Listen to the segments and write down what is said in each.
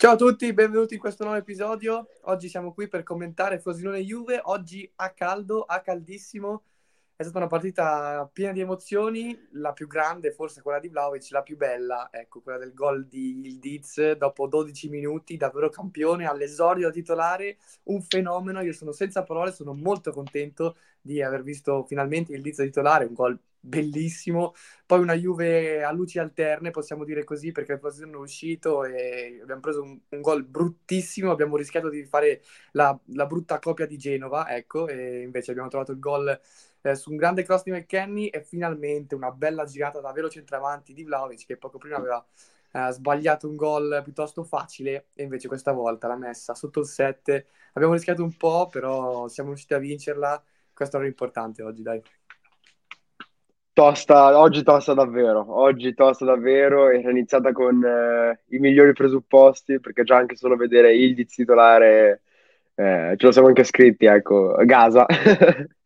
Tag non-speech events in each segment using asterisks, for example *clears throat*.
Ciao a tutti, benvenuti in questo nuovo episodio. Oggi siamo qui per commentare Frosinone Juve. Oggi a caldo, a caldissimo. È stata una partita piena di emozioni, la più grande, forse quella di Vlaovic, la più bella, ecco, quella del gol di Ildiz dopo 12 minuti, davvero campione, all'esordio da titolare, un fenomeno. Io sono senza parole, sono molto contento di aver visto finalmente Ildiz titolare, un gol bellissimo. Poi una Juve a luci alterne, possiamo dire così, perché il Frosinone è uscito e abbiamo preso un, un gol bruttissimo, abbiamo rischiato di fare la, la, brutta copia di Genova, ecco, e invece abbiamo trovato il gol eh, su un grande cross di McKenny e finalmente una bella girata da vero centravanti di Vlaovic che poco prima aveva eh, sbagliato un gol piuttosto facile e invece questa volta l'ha messa sotto il 7. Abbiamo rischiato un po', però siamo riusciti a vincerla. Questo era l'importante oggi, dai. Tosta, oggi tosta davvero, oggi tosta davvero, era iniziata con eh, i migliori presupposti, perché già anche solo vedere il titolare, eh, ce lo siamo anche scritti, ecco, Gaza. *laughs*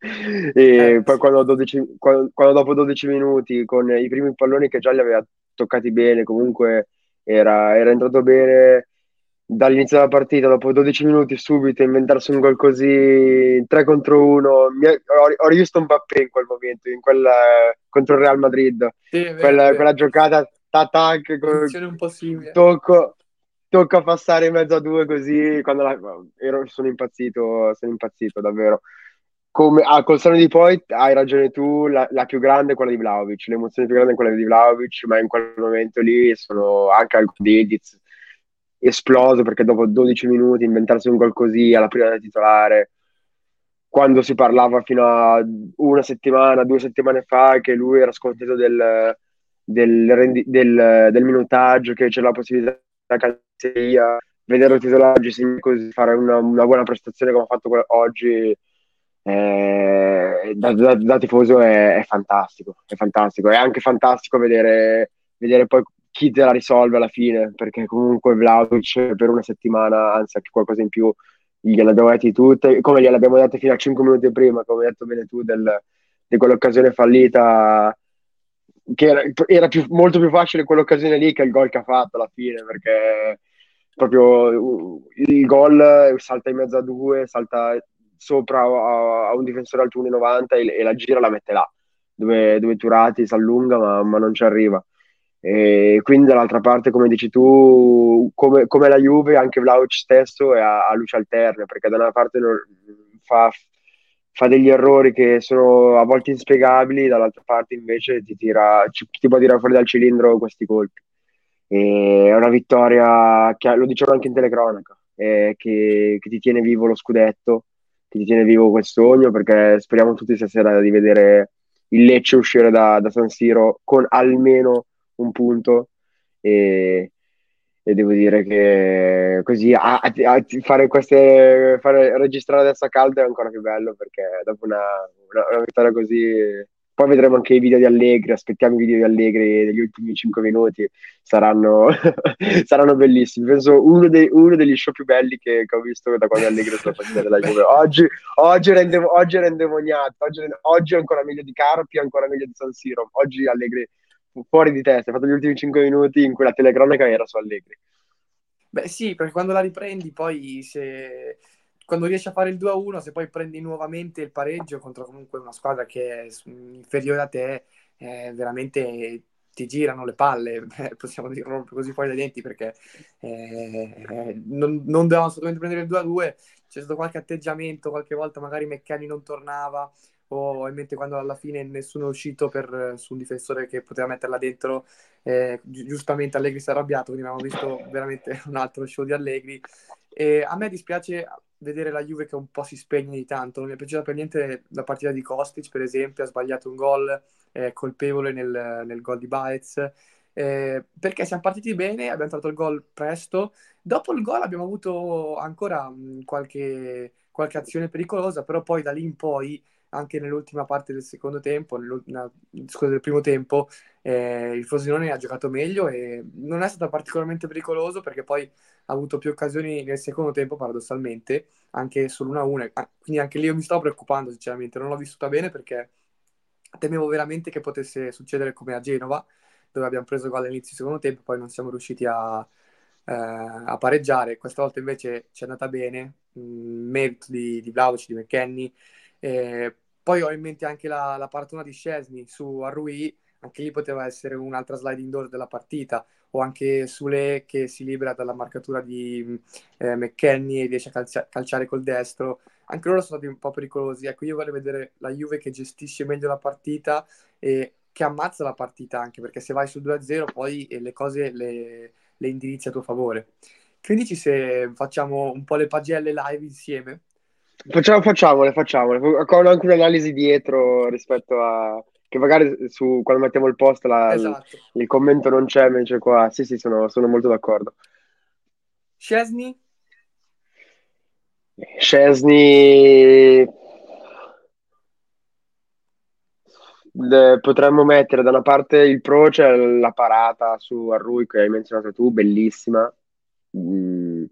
e eh, poi quando, 12, quando, quando, dopo 12 minuti, con i primi palloni che già li aveva toccati bene, comunque era, era entrato bene, dall'inizio della partita, dopo 12 minuti subito, inventarsi un gol così 3 contro 1. Ho, rivisto un Mbappé in quel momento, in quella, contro il Real Madrid. Sì, vero, quella, vero. quella, giocata tac con tocco, tocco a passare in mezzo a due così. Quando la, ero, sono impazzito, sono impazzito davvero. Come, ah, col sonno di poi hai ragione tu, la, la, più grande è quella di Vlaovic, l'emozione più grande è quella di Vlaovic, ma in quel momento lì sono anche al Dediz esploso perché dopo 12 minuti inventarsi un gol così alla prima da titolare, quando si parlava fino a una settimana, due settimane fa che lui era scontento del, del, rendi, del, del minutaggio, che c'è la possibilità di canzia, vedere titolare oggi così, fare una, una, buona prestazione come ha fatto oggi eh, da, da, da, tifoso è, è, fantastico, è fantastico. È anche fantastico vedere, vedere poi chi te la risolve alla fine, perché comunque Vlaovic per una settimana, anzi anche qualcosa in più, gliele abbiamo dette tutte, come gliele abbiamo dette fino a 5 minuti prima, come hai detto bene tu, del, di quell'occasione fallita, che era, era più, molto più facile quell'occasione lì che il gol che ha fatto alla fine, perché proprio il gol salta in mezzo a due, salta sopra a, a un difensore alto 1,90 e, e la gira la mette là, dove, dove Turati si allunga ma, ma non ci arriva. E quindi dall'altra parte, come dici tu, come, come la Juve, anche Vlaovic stesso è a, a luce alterna, perché da una parte non, fa, fa, degli errori che sono a volte inspiegabili, dall'altra parte invece ti, tira, ti può tirare fuori dal cilindro questi colpi. E è una vittoria che lo dicevano anche in telecronaca, eh, che, che, ti tiene vivo lo scudetto, che ti tiene vivo quel sogno, perché speriamo tutti stasera di vedere il Lecce uscire da, da San Siro con almeno un punto e, e devo dire che così a, a fare queste fare, registrare adesso a caldo è ancora più bello perché dopo una, una, una vittoria così poi vedremo anche i video di Allegri, aspettiamo i video di Allegri degli ultimi 5 minuti, saranno, *laughs* saranno bellissimi. Penso uno, dei, uno, degli show più belli che, che ho visto da quando Allegri è sulla partita della Juve. Oggi, oggi, è endemoniato, oggi, oggi ancora meglio di Carpi, ancora meglio di San Siro. Oggi Allegri fuori di testa, hai fatto gli ultimi 5 minuti in cui la telecronaca era su Allegri. Beh sì, perché quando la riprendi poi se... quando riesci a fare il 2-1, se poi prendi nuovamente il pareggio contro comunque una squadra che è inferiore a te, eh, veramente ti girano le palle, *laughs* possiamo dirlo così fuori dai denti perché eh, non, non dovevamo assolutamente prendere il 2-2, c'è stato qualche atteggiamento, qualche volta magari Meccani non tornava, ho in mente quando alla fine nessuno è uscito per, su un difensore che poteva metterla dentro. Eh, gi- giustamente Allegri si è arrabbiato, quindi abbiamo visto veramente *laughs* un altro show di Allegri. E a me dispiace vedere la Juve che un po' si spegne di tanto. Non mi è piaciuta per niente la partita di Kostic, per esempio, ha sbagliato un gol eh, colpevole nel, nel gol di Baez. Eh, perché siamo partiti bene, abbiamo trovato il gol presto. Dopo il gol abbiamo avuto ancora mh, qualche, qualche azione pericolosa, però poi da lì in poi anche nell'ultima parte del secondo tempo, scusa, del primo tempo, eh, il Frosinone ha giocato meglio e non è stato particolarmente pericoloso perché poi ha avuto più occasioni nel secondo tempo, paradossalmente, anche solo una una. Ah, quindi anche lì io mi stavo preoccupando, sinceramente, non l'ho vissuta bene perché temevo veramente che potesse succedere come a Genova, dove abbiamo preso gol all'inizio del secondo tempo, poi non siamo riusciti a, eh, a pareggiare. Questa volta invece ci è andata bene, mh, merito di, di Vlaovic, di McKenny. Eh, poi ho in mente anche la, la partona di Scesni su Arrui, anche lì poteva essere un'altra sliding door della partita, o anche Sule che si libera dalla marcatura di eh, McKenny e riesce a calcia- calciare col destro. Anche loro sono stati un po' pericolosi. Ecco, io vorrei vedere la Juve che gestisce meglio la partita e che ammazza la partita anche, perché se vai sul 2-0 poi le cose le, le indirizzi a tuo favore. Che dici se facciamo un po' le pagelle live insieme? Facciamo, facciamole, facciamole, con anche un'analisi dietro rispetto a... che magari su, quando mettiamo il post la, Esatto. il, il commento non c'è, invece qua, sì sì, sono, sono molto d'accordo. Scesni? Scesni Le- potremmo mettere da una parte il pro, c'è la parata su Arrui che hai menzionato tu, bellissima. Mm.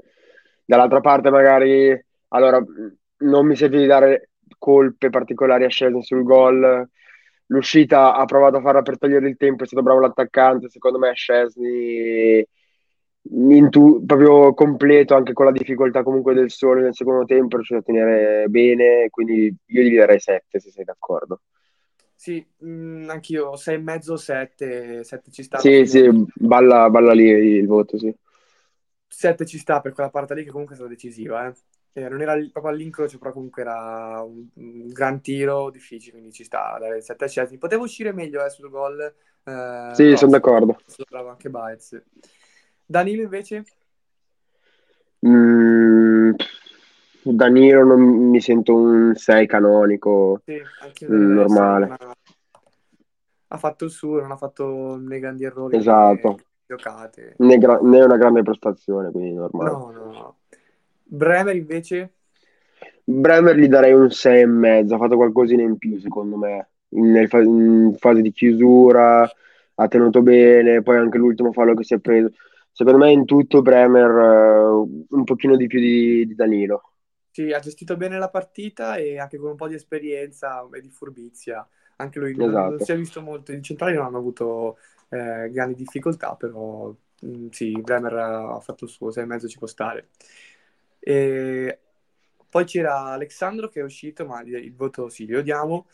Dall'altra parte magari, allora, non mi sento di dare colpe particolari a Scesni sul gol. L'uscita ha provato a farla per togliere il tempo, è stato bravo l'attaccante. Secondo me Scesni tu- proprio completo, anche con la difficoltà comunque del sole nel secondo tempo, è riuscito a tenere bene, quindi io gli darei 7 se sei d'accordo. Sì, mh, anch'io, 6 e mezzo, 7, 7 ci sta Sì, sì, balla, balla lì il voto, sì. 7 ci sta per quella parte lì che comunque è stata decisiva, eh. Eh, non era proprio all'incrocio, però comunque era un, un gran tiro, difficile, quindi ci sta a dare 7 Scesni. Poteva uscire meglio eh, sul gol, eh, Sì, però sono d'accordo. bravo anche Baez. Danilo invece? Mm, Danilo non mi sento un 6 canonico, Sì, mm, darei 6, normale. ha fatto il suo, non ha fatto né grandi errori Esatto. né giocate. Né, gra- né una grande prestazione, quindi normale. No, no, no. Bremer invece? Bremer gli darei un 6 e mezzo, ha fatto qualcosina in più secondo me, in, fa- in fase di chiusura, ha tenuto bene, poi anche l'ultimo fallo che si è preso. Secondo me in tutto Bremer eh, un pochino di più di, di Danilo. Sì, ha gestito bene la partita e anche con un po' di esperienza e di furbizia. Anche lui non, non Esatto. si è visto molto. I centrali non hanno avuto eh, grandi difficoltà, però mh, sì, Bremer ha fatto il suo, 6 e mezzo ci può stare. E poi c'era Alexandro che è uscito, ma il voto sì, glielo diamo.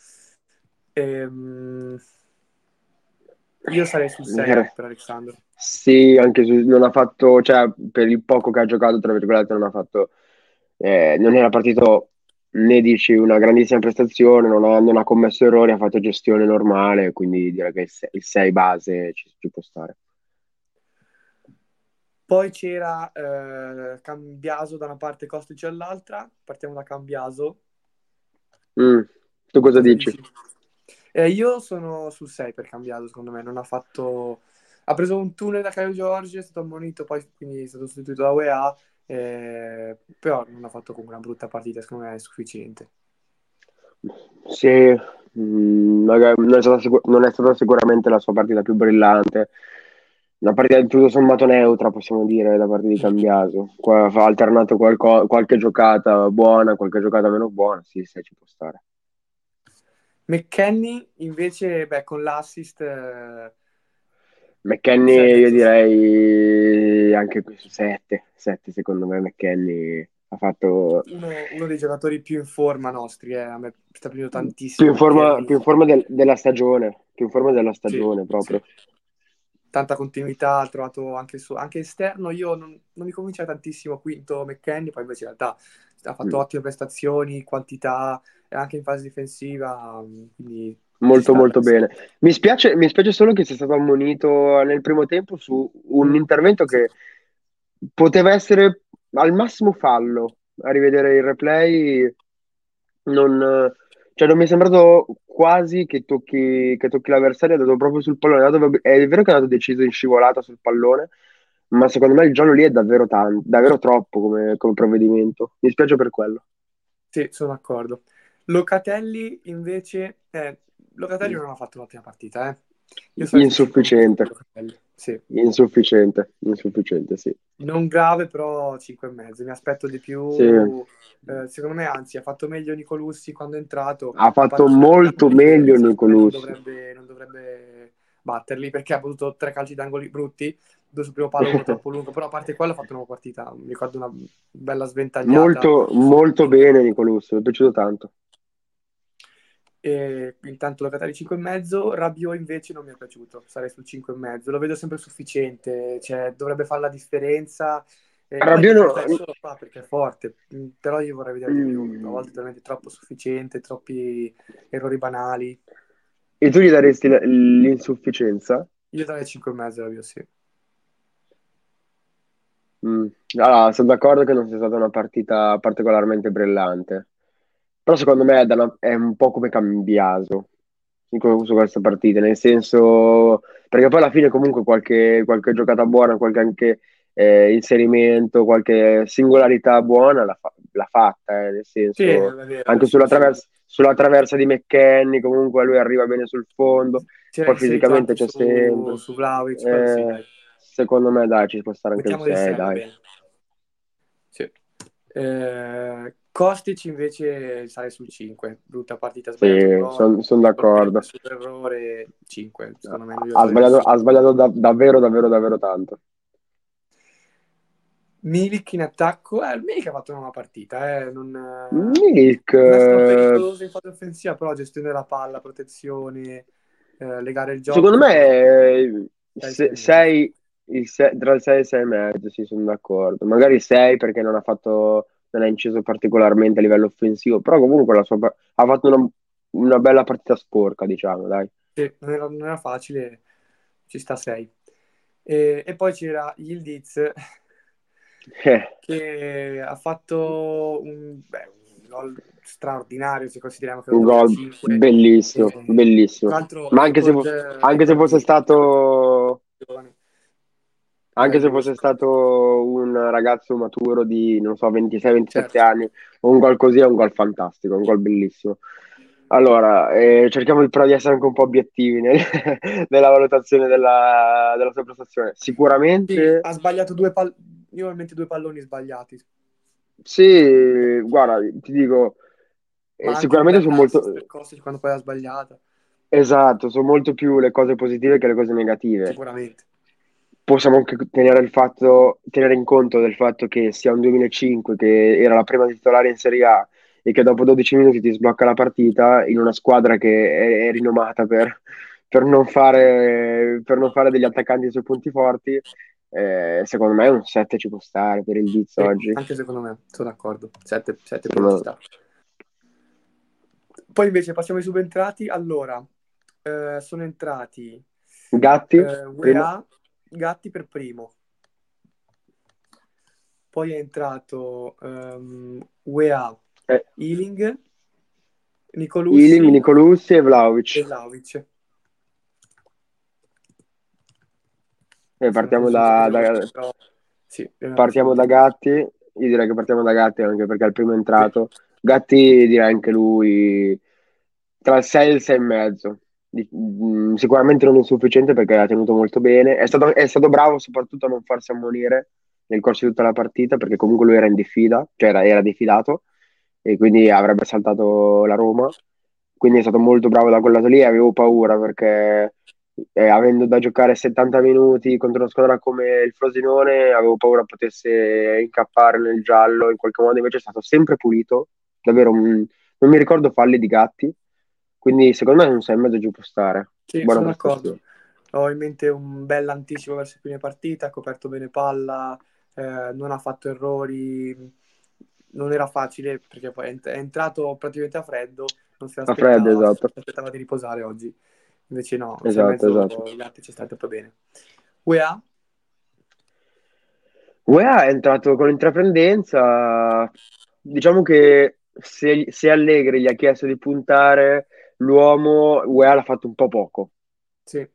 Ehm, io sarei sul 6 Eh, per Alexandro. Sì, anche se non ha fatto, cioè per il poco che ha giocato, tra virgolette, non ha fatto, eh, non era partito né dici una grandissima prestazione, non ha, non ha commesso errori, ha fatto gestione normale, quindi direi che il 6, il 6 base ci, ci può stare. Poi c'era eh, Cambiaso da una parte Kostic dall'altra. Partiamo da Cambiaso. Mm, Tu cosa dici? Eh, io sono sul 6 per Cambiaso, secondo me. Non ha fatto... Ha preso un tunnel da Caio Giorgio, è stato ammonito, poi quindi è stato sostituito da UEA, eh, però non ha fatto comunque una brutta partita, secondo me è sufficiente. Sì, mm, magari non è stata, sicur- non è stata sicuramente la sua partita più brillante. Una partita tutto sommato neutra, possiamo dire, da parte di Cambiaso. Qua ha alternato qualco- qualche giocata buona, qualche giocata meno buona. Sì, sì, ci può stare. McKenny invece, beh, con l'assist... eh, McKenny, io sì. direi anche qui su 7. 7 secondo me McKenny ha fatto uno, uno dei giocatori più in forma nostri, eh. a me sta piacendo più tantissimo in forma, più in forma del- della stagione. Più in forma della Sì, stagione proprio. sì. Tanta continuità, ha trovato anche, su, anche esterno. Io non, non mi convince tantissimo quinto McKenny, poi invece in realtà ha fatto Mm. ottime prestazioni, quantità, e anche in fase difensiva, quindi ci Molto molto bene. Mi spiace, mi spiace solo che sia stato ammonito nel primo tempo su un Mm, intervento che poteva essere al massimo fallo. A rivedere il replay, non, cioè non mi è sembrato quasi che tocchi, che tocchi l'avversario, è andato proprio sul pallone. È, andato- è vero che è andato deciso in scivolata sul pallone, ma secondo me il giallo lì è davvero tanto, davvero troppo come, come provvedimento. Mi spiace per quello. Sì, sono d'accordo. Locatelli invece, eh, Locatelli non ha fatto un'ottima partita, eh. Io sarei sul 5,5 per Insufficiente, Locatelli, sì. insufficiente, insufficiente, sì. Non grave, però 5,5. Mi aspetto di più. Sì. eh, secondo me, anzi, ha fatto meglio Nicolussi quando è entrato. Ha fatto molto meglio me, non Nicolussi. dovrebbe, non dovrebbe batterli perché ha avuto tre calci d'angoli brutti, sul primo palo uno *laughs* troppo lungo, però a parte quello ha fatto una partita, mi ricordo una bella sventagliata. Molto, molto bene Nicolus, mi è piaciuto tanto. E intanto Locatelli 5,5, Rabiot invece non mi è piaciuto, sarei sul 5,5, lo vedo sempre sufficiente, cioè, dovrebbe fare la differenza. Eh, Rabiot no... solo fa perché è forte, però io vorrei vedere di più, mm. a volte è veramente troppo sufficiente, troppi errori banali. E tu gli daresti l'insufficienza? Io darei 5,5 Rabiot, sì. Mm. Allora, sono d'accordo che non sia stata una partita particolarmente brillante. Però secondo me è un po' come cambiato su queste partite, nel senso perché poi alla fine comunque qualche, qualche giocata buona, qualche anche eh, inserimento, qualche singolarità buona l'ha, fa- l'ha fatta, eh, nel senso sì, vero, anche sulla, traversa, sulla traversa di McKenny comunque lui arriva bene sul fondo, c'è poi fisicamente c'è su, sempre. Su Vlaovic, eh, secondo me dai, ci può stare anche Mettiamo il 6, dai. Sì. Eh, Kostic invece sale sul 5, brutta partita sbagliata. Sì, sono son d'accordo. Sull'errore 5, secondo me. Ha sbagliato, ha sbagliato da, davvero, davvero, davvero tanto. Milik in attacco, eh, Milik ha fatto una buona partita, eh, non, Milik non è stato pericoloso in fase offensiva, però gestione della palla, protezione, eh, legare il gioco. Secondo me 6 tra il 6 e il 6 e mezzo, sì, sono d'accordo. Magari 6 perché non ha fatto non ha inciso particolarmente a livello offensivo, però comunque sua, ha fatto una, una, bella partita sporca, diciamo, dai. Sì, non era, non era facile, ci sta 6. E, e, poi c'era Yildiz eh. che ha fatto un, beh, un gol straordinario se consideriamo che un gol bellissimo, e, bellissimo. Ma anche se, anche se fosse stato anche se fosse stato un ragazzo maturo di, non so, 26-27 certo. anni, un gol così è un gol fantastico, un gol bellissimo. Allora, eh, cerchiamo però di essere anche un po' obiettivi nel, *laughs* nella valutazione della, della, sua prestazione. Sicuramente... Sì, ha sbagliato due palloni, io ho in mente due palloni sbagliati. Sì, guarda, ti dico, eh, sicuramente sono molto... Quando poi ha sbagliato. Esatto, sono molto più le cose positive che le cose negative. Sicuramente possiamo anche tenere, il fatto, tenere in conto del fatto che sia un 2005, che era la prima titolare in Serie A e che dopo 12 minuti ti sblocca la partita in una squadra che è, è rinomata per, per, non fare, per, non fare, degli attaccanti sui punti forti. Eh, secondo me un 7 ci può stare per il Diz oggi. Anche secondo me, sono d'accordo. 7, 7 no. ci sta. Poi invece passiamo ai subentrati. Allora, eh, sono entrati Gatti, eh, UEA, Gatti per primo. Poi è entrato um, UEA, eh. Ealing, Nicolussi, Ealing, Nicolussi e Vlaovic. E Vlaovic. Eh, partiamo da, da... Sì, partiamo da Gatti. Io direi che partiamo da Gatti anche perché è il primo entrato. Gatti direi anche lui tra il 6 e il 6 e mezzo. Mm, sicuramente non insufficiente perché ha tenuto molto bene. È stato, è stato, bravo soprattutto a non farsi ammonire nel corso di tutta la partita perché comunque lui era in diffida, cioè era, era diffidato e quindi avrebbe saltato la Roma. Quindi è stato molto bravo da quel lato lì avevo paura perché eh, avendo da giocare 70 minuti contro una squadra come il Frosinone avevo paura potesse incappare nel giallo in qualche modo invece è stato sempre pulito davvero non mi ricordo falli di gatti quindi secondo me un 6 e mezzo giù può stare. Sì, Buona sono d'accordo. Ho in mente un bel anticipo verso le prime partite, ha coperto bene palla, eh, non ha fatto errori, non era facile perché poi è entrato praticamente a freddo, non si aspettava, a freddo, esatto. si aspettava di riposare oggi. Invece no, esatto, esatto. gli altri ci è stato bene. UEA? UEA è entrato con intraprendenza, diciamo che se, se Allegri gli ha chiesto di puntare l'uomo UEA l'ha fatto un po' poco. Sì.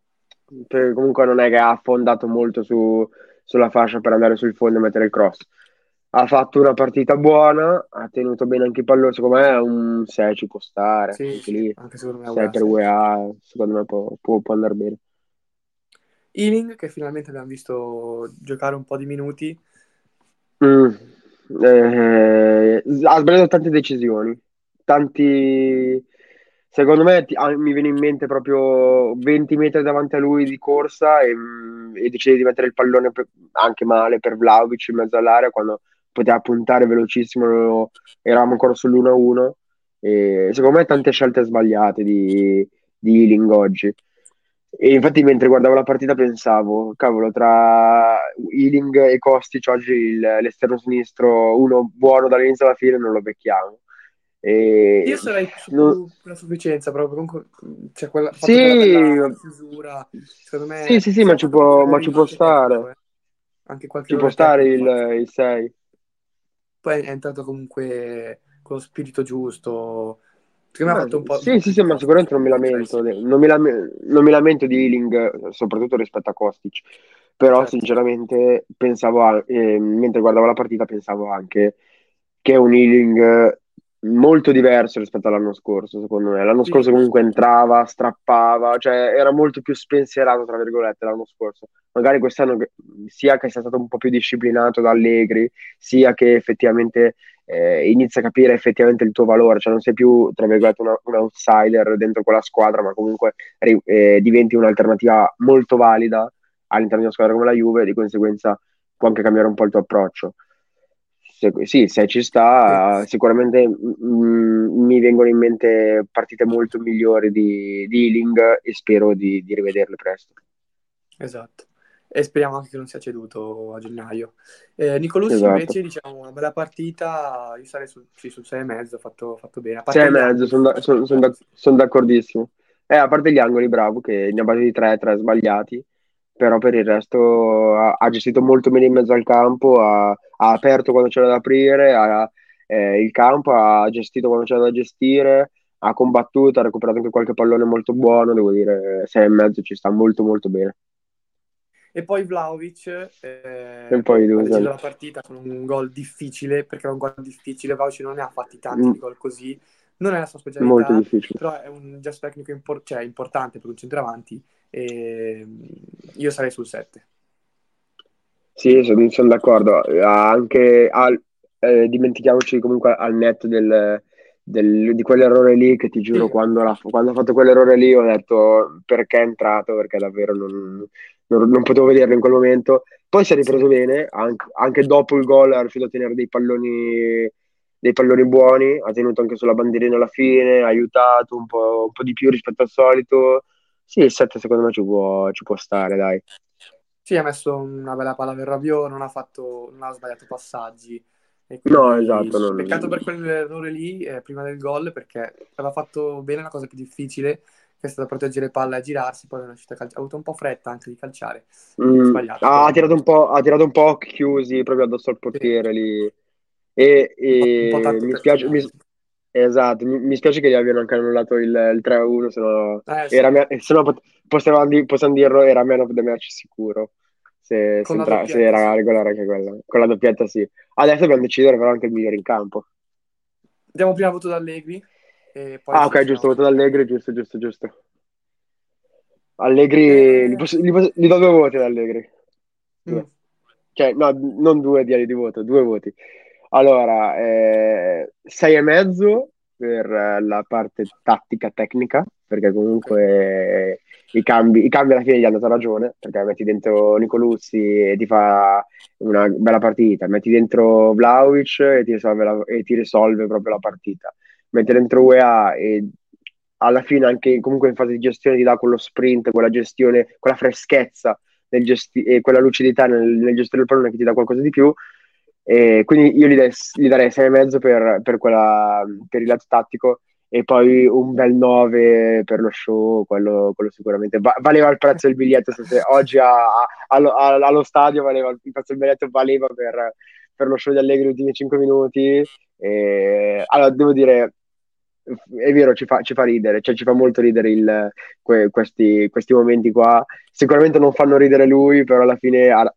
Perché comunque non è che ha affondato molto su, sulla fascia per andare sul fondo e mettere il cross. Ha fatto una partita buona, ha tenuto bene anche i palloni, secondo me un 6 ci può stare. Sì, anche lì. anche secondo me 6 per UEA, secondo me può, può, può andare bene. Ealing, che finalmente abbiamo visto giocare un po' di minuti. Mm. Eh, ha sbagliato tante decisioni, tanti secondo me ti, ah, mi viene in mente proprio 20 metri davanti a lui di corsa e, e decide di mettere il pallone per, anche male per Vlaovic in mezzo all'area quando poteva puntare velocissimo, eravamo ancora sull'1-1 e secondo me tante scelte sbagliate di, di Ealing oggi e infatti mentre guardavo la partita pensavo, cavolo, tra Ealing e Kostic oggi il, l'esterno sinistro, uno buono dall'inizio alla fine, non lo becchiamo. E... Io sarei su non... la sufficienza proprio, comunque, cioè quella, sì, chiusura, secondo me... Sì, sì, sì, ma ci può, ma ci può stare. Tempo, eh. Anche qualche ci può stare il 6. Poi è entrato comunque con lo spirito giusto, Secondo me ha fatto un po'. Sì, sì, sì, ma sicuramente non mi lamento. Non mi, lam- non mi lamento di Healing, soprattutto rispetto a Kostic. Però, certo. sinceramente, pensavo, a, eh, mentre guardavo la partita, pensavo anche che è un Healing molto diverso rispetto all'anno scorso, secondo me. L'anno scorso comunque entrava, strappava, cioè era molto più spensierato, tra virgolette, l'anno scorso. Magari quest'anno sia che sia stato un po' più disciplinato da Allegri, sia che effettivamente eh, inizi a capire effettivamente il tuo valore, cioè non sei più, tra virgolette, una, un outsider dentro quella squadra, ma comunque eh, diventi un'alternativa molto valida all'interno di una squadra come la Juve, di conseguenza può anche cambiare un po' il tuo approccio. Se, sì, se ci sta, sicuramente mh, mm, mi vengono in mente partite molto migliori di, di Healing e spero di, di rivederle presto. Esatto e speriamo anche che non sia ceduto a gennaio. Eh, Nicolussi esatto. invece diciamo una bella partita, io sarei sul, sì, sul 6,5, fatto, fatto bene. 6,5, sono, da, son, son, da, son d'accordissimo. Eh, a parte gli angoli, bravo, che ne ha battuti 3, 3 sbagliati, però per il resto ha, ha, gestito molto bene in mezzo al campo, ha, ha aperto quando c'era da aprire, ha, eh, il campo ha gestito quando c'era da gestire, ha combattuto, ha recuperato anche qualche pallone molto buono, devo dire 6,5 ci sta molto molto bene. E poi Vlaovic eh, e poi ha deciso la partita con un gol difficile, perché era un gol difficile, Vlaovic non ne ha fatti tanti mm. gol così, non è la sua specialità, però è un gesto tecnico impor- cioè, importante per un centravanti e io sarei sul 7. Sì, sono, sono d'accordo, anche al, eh, dimentichiamoci comunque al netto del, del, di quell'errore lì che ti giuro sì. quando, la, quando, ha fatto quell'errore lì ho detto perché è entrato perché davvero non, non, non potevo vederlo in quel momento poi si è ripreso sì. bene anche, anche, dopo il gol ha riuscito a tenere dei palloni dei palloni buoni ha tenuto anche sulla bandierina alla fine ha aiutato un po', un po di più rispetto al solito sì il 7 secondo me ci può, ci può stare dai sì ha messo una bella palla per Rabiot non ha, fatto, non ha sbagliato passaggi no, esatto. Non... Peccato per quell'errore lì eh, prima del gol perché aveva fatto bene la cosa più difficile che è stata proteggere palla e girarsi, poi è uscita calci- ha avuto un po' fretta anche di calciare. Mm, ha, tirato un po', ha tirato un po' chiusi proprio addosso al portiere sì. lì. E, e mi spiace, mi, esatto, mi, mi, spiace che gli abbiano anche annullato il, il 3-1, se no, eh, sì. era, se no possiamo, possiamo dirlo, era man of the match sicuro se, se, entra- se era regolare anche quella. Con la doppietta sì. Adesso dobbiamo decidere però anche il migliore in campo. Diamo prima voto da Allegri. ah, ok, giusto, voto da Allegri, giusto, giusto, giusto. Allegri, eh... gli, posso, gli, posso, gli, do due voti ad Allegri. Due. Mm. Cioè, no, non due di, di voto, due voti. Allora, eh, sei e mezzo per la parte tattica tecnica, perché comunque i cambi, i cambi alla fine gli hanno dato ragione, perché metti dentro Nicolussi e ti fa una bella partita, metti dentro Vlaovic e ti risolve, la, e ti risolve proprio la partita, metti dentro UEA e alla fine anche comunque in fase di gestione ti dà quello sprint, quella gestione, quella freschezza gesti- e quella lucidità nel, nel gestire il pallone che ti dà qualcosa di più. E quindi io gli, des- gli darei 6,5 per, per, per il lato tattico e poi un bel 9 per lo show, quello, quello sicuramente Va- valeva il prezzo del biglietto. Se oggi a, a, allo, a, allo, stadio valeva il prezzo del biglietto valeva per, per lo show di Allegri gli ultimi 5 minuti. E, allora, devo dire, è vero, ci fa, ci fa, ridere, cioè ci fa molto ridere il, que, questi, questi, momenti qua. Sicuramente non fanno ridere lui, però alla fine a,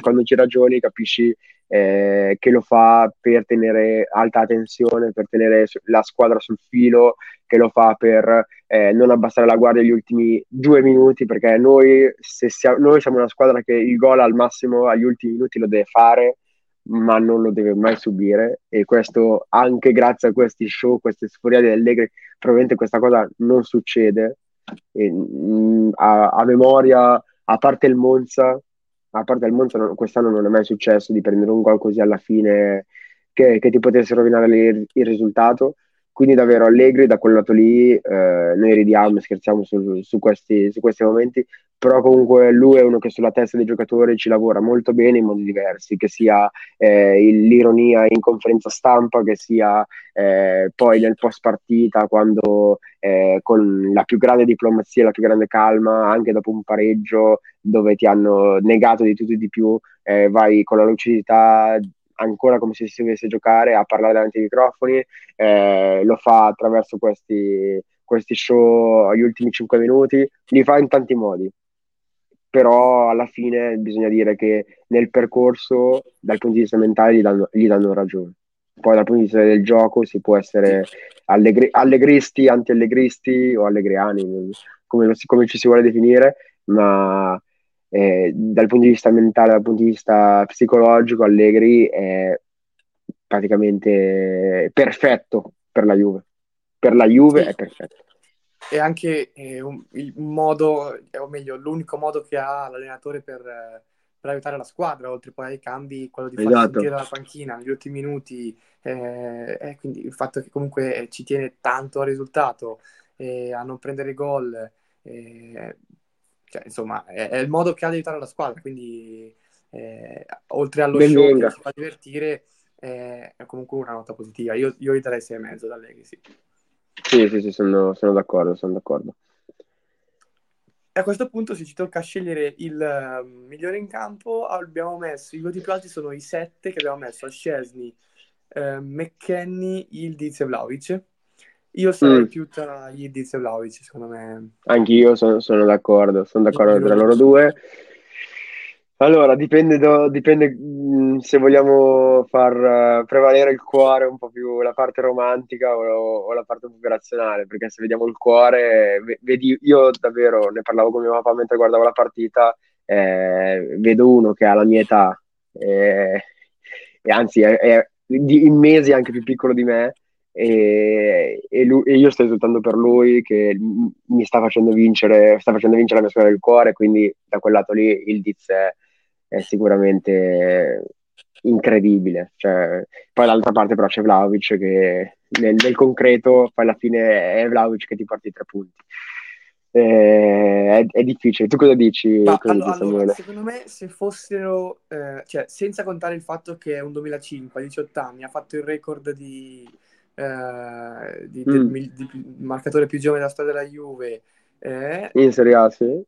quando ci ragioni capisci eh, che lo fa per tenere alta tensione, per tenere la squadra sul filo, che lo fa per eh, non abbassare la guardia gli ultimi due minuti, perché noi, siamo, noi siamo una squadra che il gol al massimo agli ultimi minuti lo deve fare, ma non lo deve mai subire e questo anche grazie a questi show, queste sfuriate allegre, probabilmente questa cosa non succede. E, mh, a, a, memoria, a parte il Monza, a parte il Monza quest'anno non è mai successo di prendere un gol così alla fine che, che ti potesse rovinare il, il risultato. Quindi davvero allegri da quel lato lì, eh, noi ridiamo scherziamo su, su, questi, su, questi, momenti, però comunque lui è uno che sulla testa dei giocatori ci lavora molto bene in modi diversi, che sia eh, l'ironia in conferenza stampa, che sia eh, poi nel post partita quando eh, con la più grande diplomazia, la più grande calma, anche dopo un pareggio dove ti hanno negato di tutto e di più, eh, vai con la lucidità ancora come se si dovesse giocare a parlare davanti ai microfoni, eh, lo fa attraverso questi, questi show agli ultimi 5 minuti, li fa in tanti modi, però alla fine bisogna dire che nel percorso dal punto di vista mentale gli danno, gli danno ragione. Poi dal punto di vista del gioco si può essere allegri- allegristi, anti-allegristi o allegriani, come, lo, come ci si vuole definire, ma eh, dal punto di vista mentale, dal punto di vista psicologico, Allegri è praticamente perfetto per la Juve. Per la Juve è perfetto. E anche eh, un, il modo, o meglio, l'unico modo che ha l'allenatore per, per, aiutare la squadra, oltre poi ai cambi, quello di esatto. sentire dalla panchina negli ultimi minuti, eh, eh, quindi il fatto che comunque ci tiene tanto al risultato, a non prendere gol, eh, cioè, insomma, è, è, il modo che ha di aiutare la squadra, quindi eh, oltre allo Ben show venga. che ci fa divertire, eh, è comunque una nota positiva. Io, io gli darei 6,5 da Leghi, sì. Sì, sì, sì, sono, sono d'accordo, sono d'accordo. A questo punto, se ci tocca scegliere il uh, migliore in campo, abbiamo messo i voti più alti sono i 7 che abbiamo messo a Scesni, uh, McKenny, Ildiz e Vlaovic. Io sarei mm. più tra Yildiz e Vlaovic, secondo me. Anch'io sono, sono d'accordo, sono d'accordo tra loro due. Allora, dipende, do, dipende mh, mm, se vogliamo far uh, prevalere il cuore un po' più la parte romantica o, o, la parte più razionale, perché se vediamo il cuore, vedi, io davvero ne parlavo con mio papà mentre guardavo la partita, eh, vedo uno che ha la mia età, eh, e anzi è, è di, in mesi anche più piccolo di me, e, e, lui, e, io sto esultando per lui che mi sta facendo vincere, sta facendo vincere la mia squadra del cuore, quindi da quel lato lì il Diz è, è sicuramente incredibile. Cioè, poi dall'altra parte però c'è Vlaovic che nel, nel, concreto poi alla fine è Vlaovic che ti porta i tre punti. Eh, è, è, difficile. Tu cosa dici? Ma, cosa allora, allora, secondo me, se fossero, eh, cioè, senza contare il fatto che è un 2005, a 18 anni, ha fatto il record di, eh, di, mm. del, di, di, marcatore più giovane della storia della Juve. Eh, in Serie A, sì.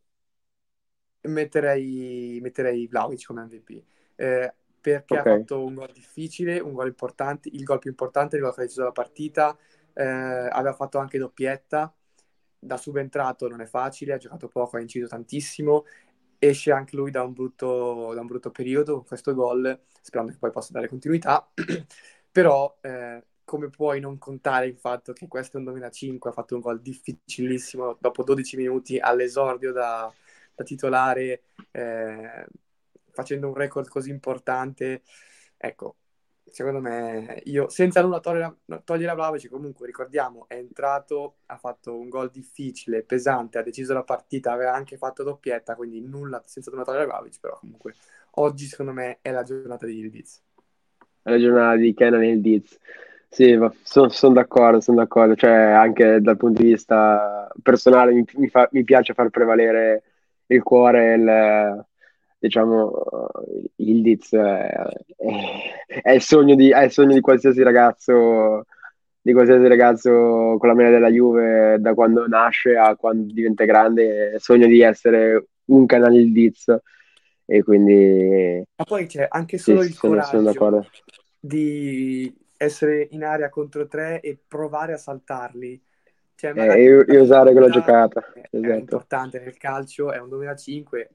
Metterei, metterei Vlaovic come MVP. Eh, perché okay. ha fatto un gol difficile, un gol importante, il gol più importante, il gol che ha deciso la partita, eh, aveva fatto anche doppietta, da subentrato non è facile, ha giocato poco, ha inciso tantissimo, esce anche lui da un brutto, da un brutto periodo con questo gol, sperando che poi possa dare continuità, *clears throat* però eh, come puoi non contare il fatto che questo è un 2005, ha fatto un gol difficilissimo dopo 12 minuti all'esordio da, da titolare, eh, facendo un record così importante. Ecco, secondo me, io senza nulla togliere, togliere a Vlaovic, comunque ricordiamo, è entrato, ha fatto un gol difficile, pesante, ha deciso la partita, aveva anche fatto doppietta, quindi nulla senza nulla togliere a Vlaovic, però comunque oggi secondo me è la giornata di Ildiz. È la giornata di Kenan Ildiz. Sì, sono son d'accordo, sono d'accordo, cioè anche dal punto di vista personale mi, mi, fa, mi piace far prevalere il cuore, il, diciamo, il Diz è, è, il sogno di, è il sogno di qualsiasi ragazzo, di qualsiasi ragazzo con la maglia della Juve da quando nasce a quando diventa grande, sogno di essere un canale il Diz e quindi... Ma poi c'è anche solo sì, il sono, coraggio sono di essere in area contro tre e provare a saltarli. Cioè, eh, e, usare quella giocata. È, esatto. importante nel calcio, è un 2005,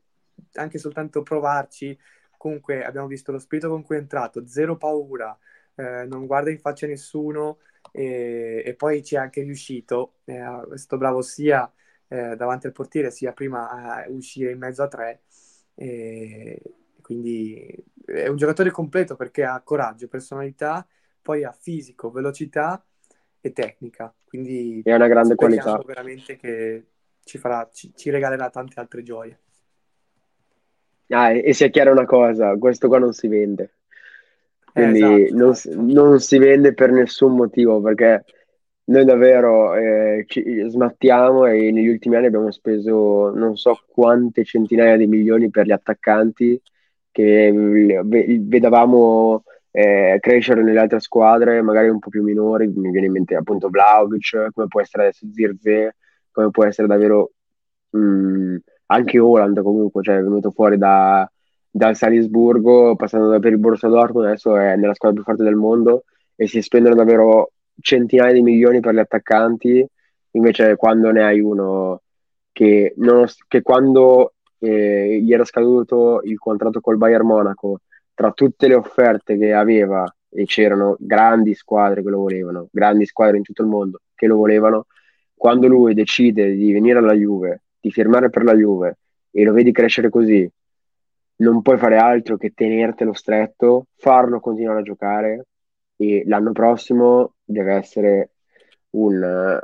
anche soltanto provarci. Comunque abbiamo visto lo spirito con cui è entrato, zero paura, eh, non guarda in faccia nessuno e, e poi ci è anche riuscito. Eh, stato bravo sia eh, davanti al portiere sia prima a uscire in mezzo a tre. E, quindi è un giocatore completo perché ha coraggio, personalità, poi ha fisico, velocità e tecnica. Quindi è una grande qualità. veramente che ci, farà, ci, ci regalerà tante altre gioie. Ah, e sia chiara una cosa, questo qua non si vende. Quindi eh, esatto, non, esatto. non, si vende per nessun motivo, perché noi davvero eh, ci smattiamo e negli ultimi anni abbiamo speso non so quante centinaia di milioni per gli attaccanti che vedavamo eh, crescere nelle altre squadre, magari un po' più minori, mi viene in mente appunto Vlaovic, come può essere adesso Zirze, come può essere davvero mh, mm, anche Holland comunque, cioè è venuto fuori da, dal Salisburgo, passando per il Borussia Dortmund, adesso è nella squadra più forte del mondo e si spendono davvero centinaia di milioni per gli attaccanti, invece quando ne hai uno che, non, che quando eh, gli era scaduto il contratto col Bayern Monaco, tra tutte le offerte che aveva, e c'erano grandi squadre che lo volevano, grandi squadre in tutto il mondo che lo volevano, quando lui decide di venire alla Juve, di firmare per la Juve e lo vedi crescere così, non puoi fare altro che tenertelo stretto, farlo continuare a giocare e l'anno prossimo deve essere un,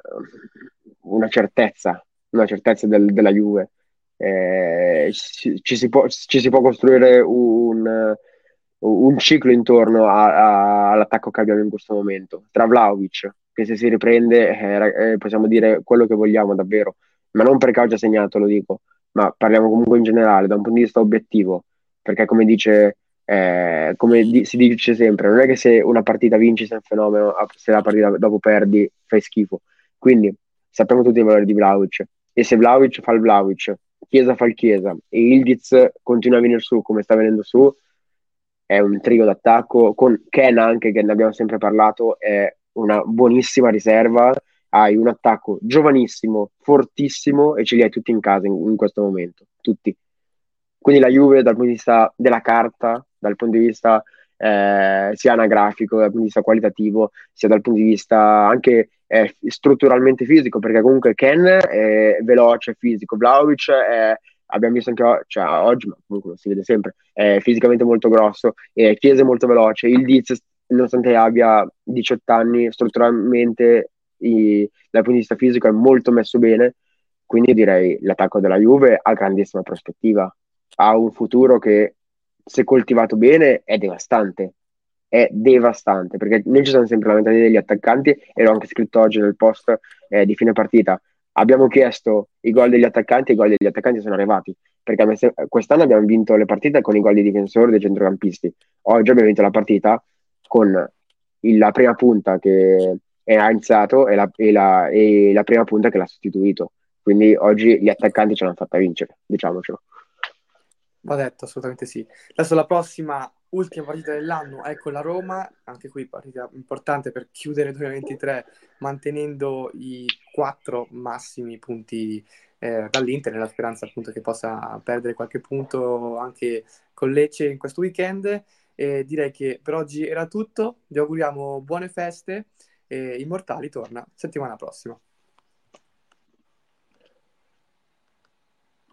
una certezza, una certezza del, della Juve. Eh, ci, ci, si può, ci, si può, costruire un, un ciclo intorno a, a, all'attacco che abbiamo in questo momento. Tra Vlaovic, che se si riprende eh, eh, possiamo dire quello che vogliamo davvero, ma non perché oggi ha segnato, lo dico, ma parliamo comunque in generale, da un punto di vista obiettivo, perché come dice, eh, come di- si dice sempre, non è che se una partita vinci sei un fenomeno, se la partita dopo perdi fai schifo. Quindi sappiamo tutti i valori di Vlaovic, e se Vlaovic fa il Vlaovic, Chiesa fa il Chiesa, e Ildiz continua a venire su come sta venendo su, è un trio d'attacco, con Ken anche, che ne abbiamo sempre parlato, è una buonissima riserva, hai un attacco giovanissimo, fortissimo e ce li hai tutti in casa in, in questo momento, tutti. Quindi la Juve dal punto di vista della carta, dal punto di vista eh, sia anagrafico, dal punto di vista qualitativo, sia dal punto di vista anche eh, strutturalmente fisico, perché comunque Ken è veloce, fisico, Vlaovic è, abbiamo visto anche cioè, oggi, ma comunque lo si vede sempre, è fisicamente molto grosso, è Chiesa molto veloce, il Diz, nonostante abbia 18 anni, strutturalmente i, dal punto di vista fisico è molto messo bene, quindi direi l'attacco della Juve ha grandissima prospettiva, ha un futuro che se coltivato bene è devastante, è devastante, perché noi ci siamo sempre lamentati degli attaccanti e l'ho anche scritto oggi nel post eh, di fine partita. Abbiamo chiesto i gol degli attaccanti e i gol degli attaccanti sono arrivati, perché quest'anno abbiamo vinto le partite con i gol dei difensori dei centrocampisti. Oggi abbiamo vinto la partita con il, la prima punta che ha iniziato e la, e, la, e la prima punta che l'ha sostituito. Quindi oggi gli attaccanti ce l'hanno fatta vincere, diciamocelo. Va detto, assolutamente sì. Adesso la prossima, ultima partita dell'anno è con la Roma, anche qui partita importante per chiudere il 2023 mantenendo i quattro massimi punti eh, dall'Inter, nella speranza appunto che possa perdere qualche punto anche con Lecce in questo weekend. E direi che per oggi era tutto, vi auguriamo buone feste e Immortali torna settimana prossima.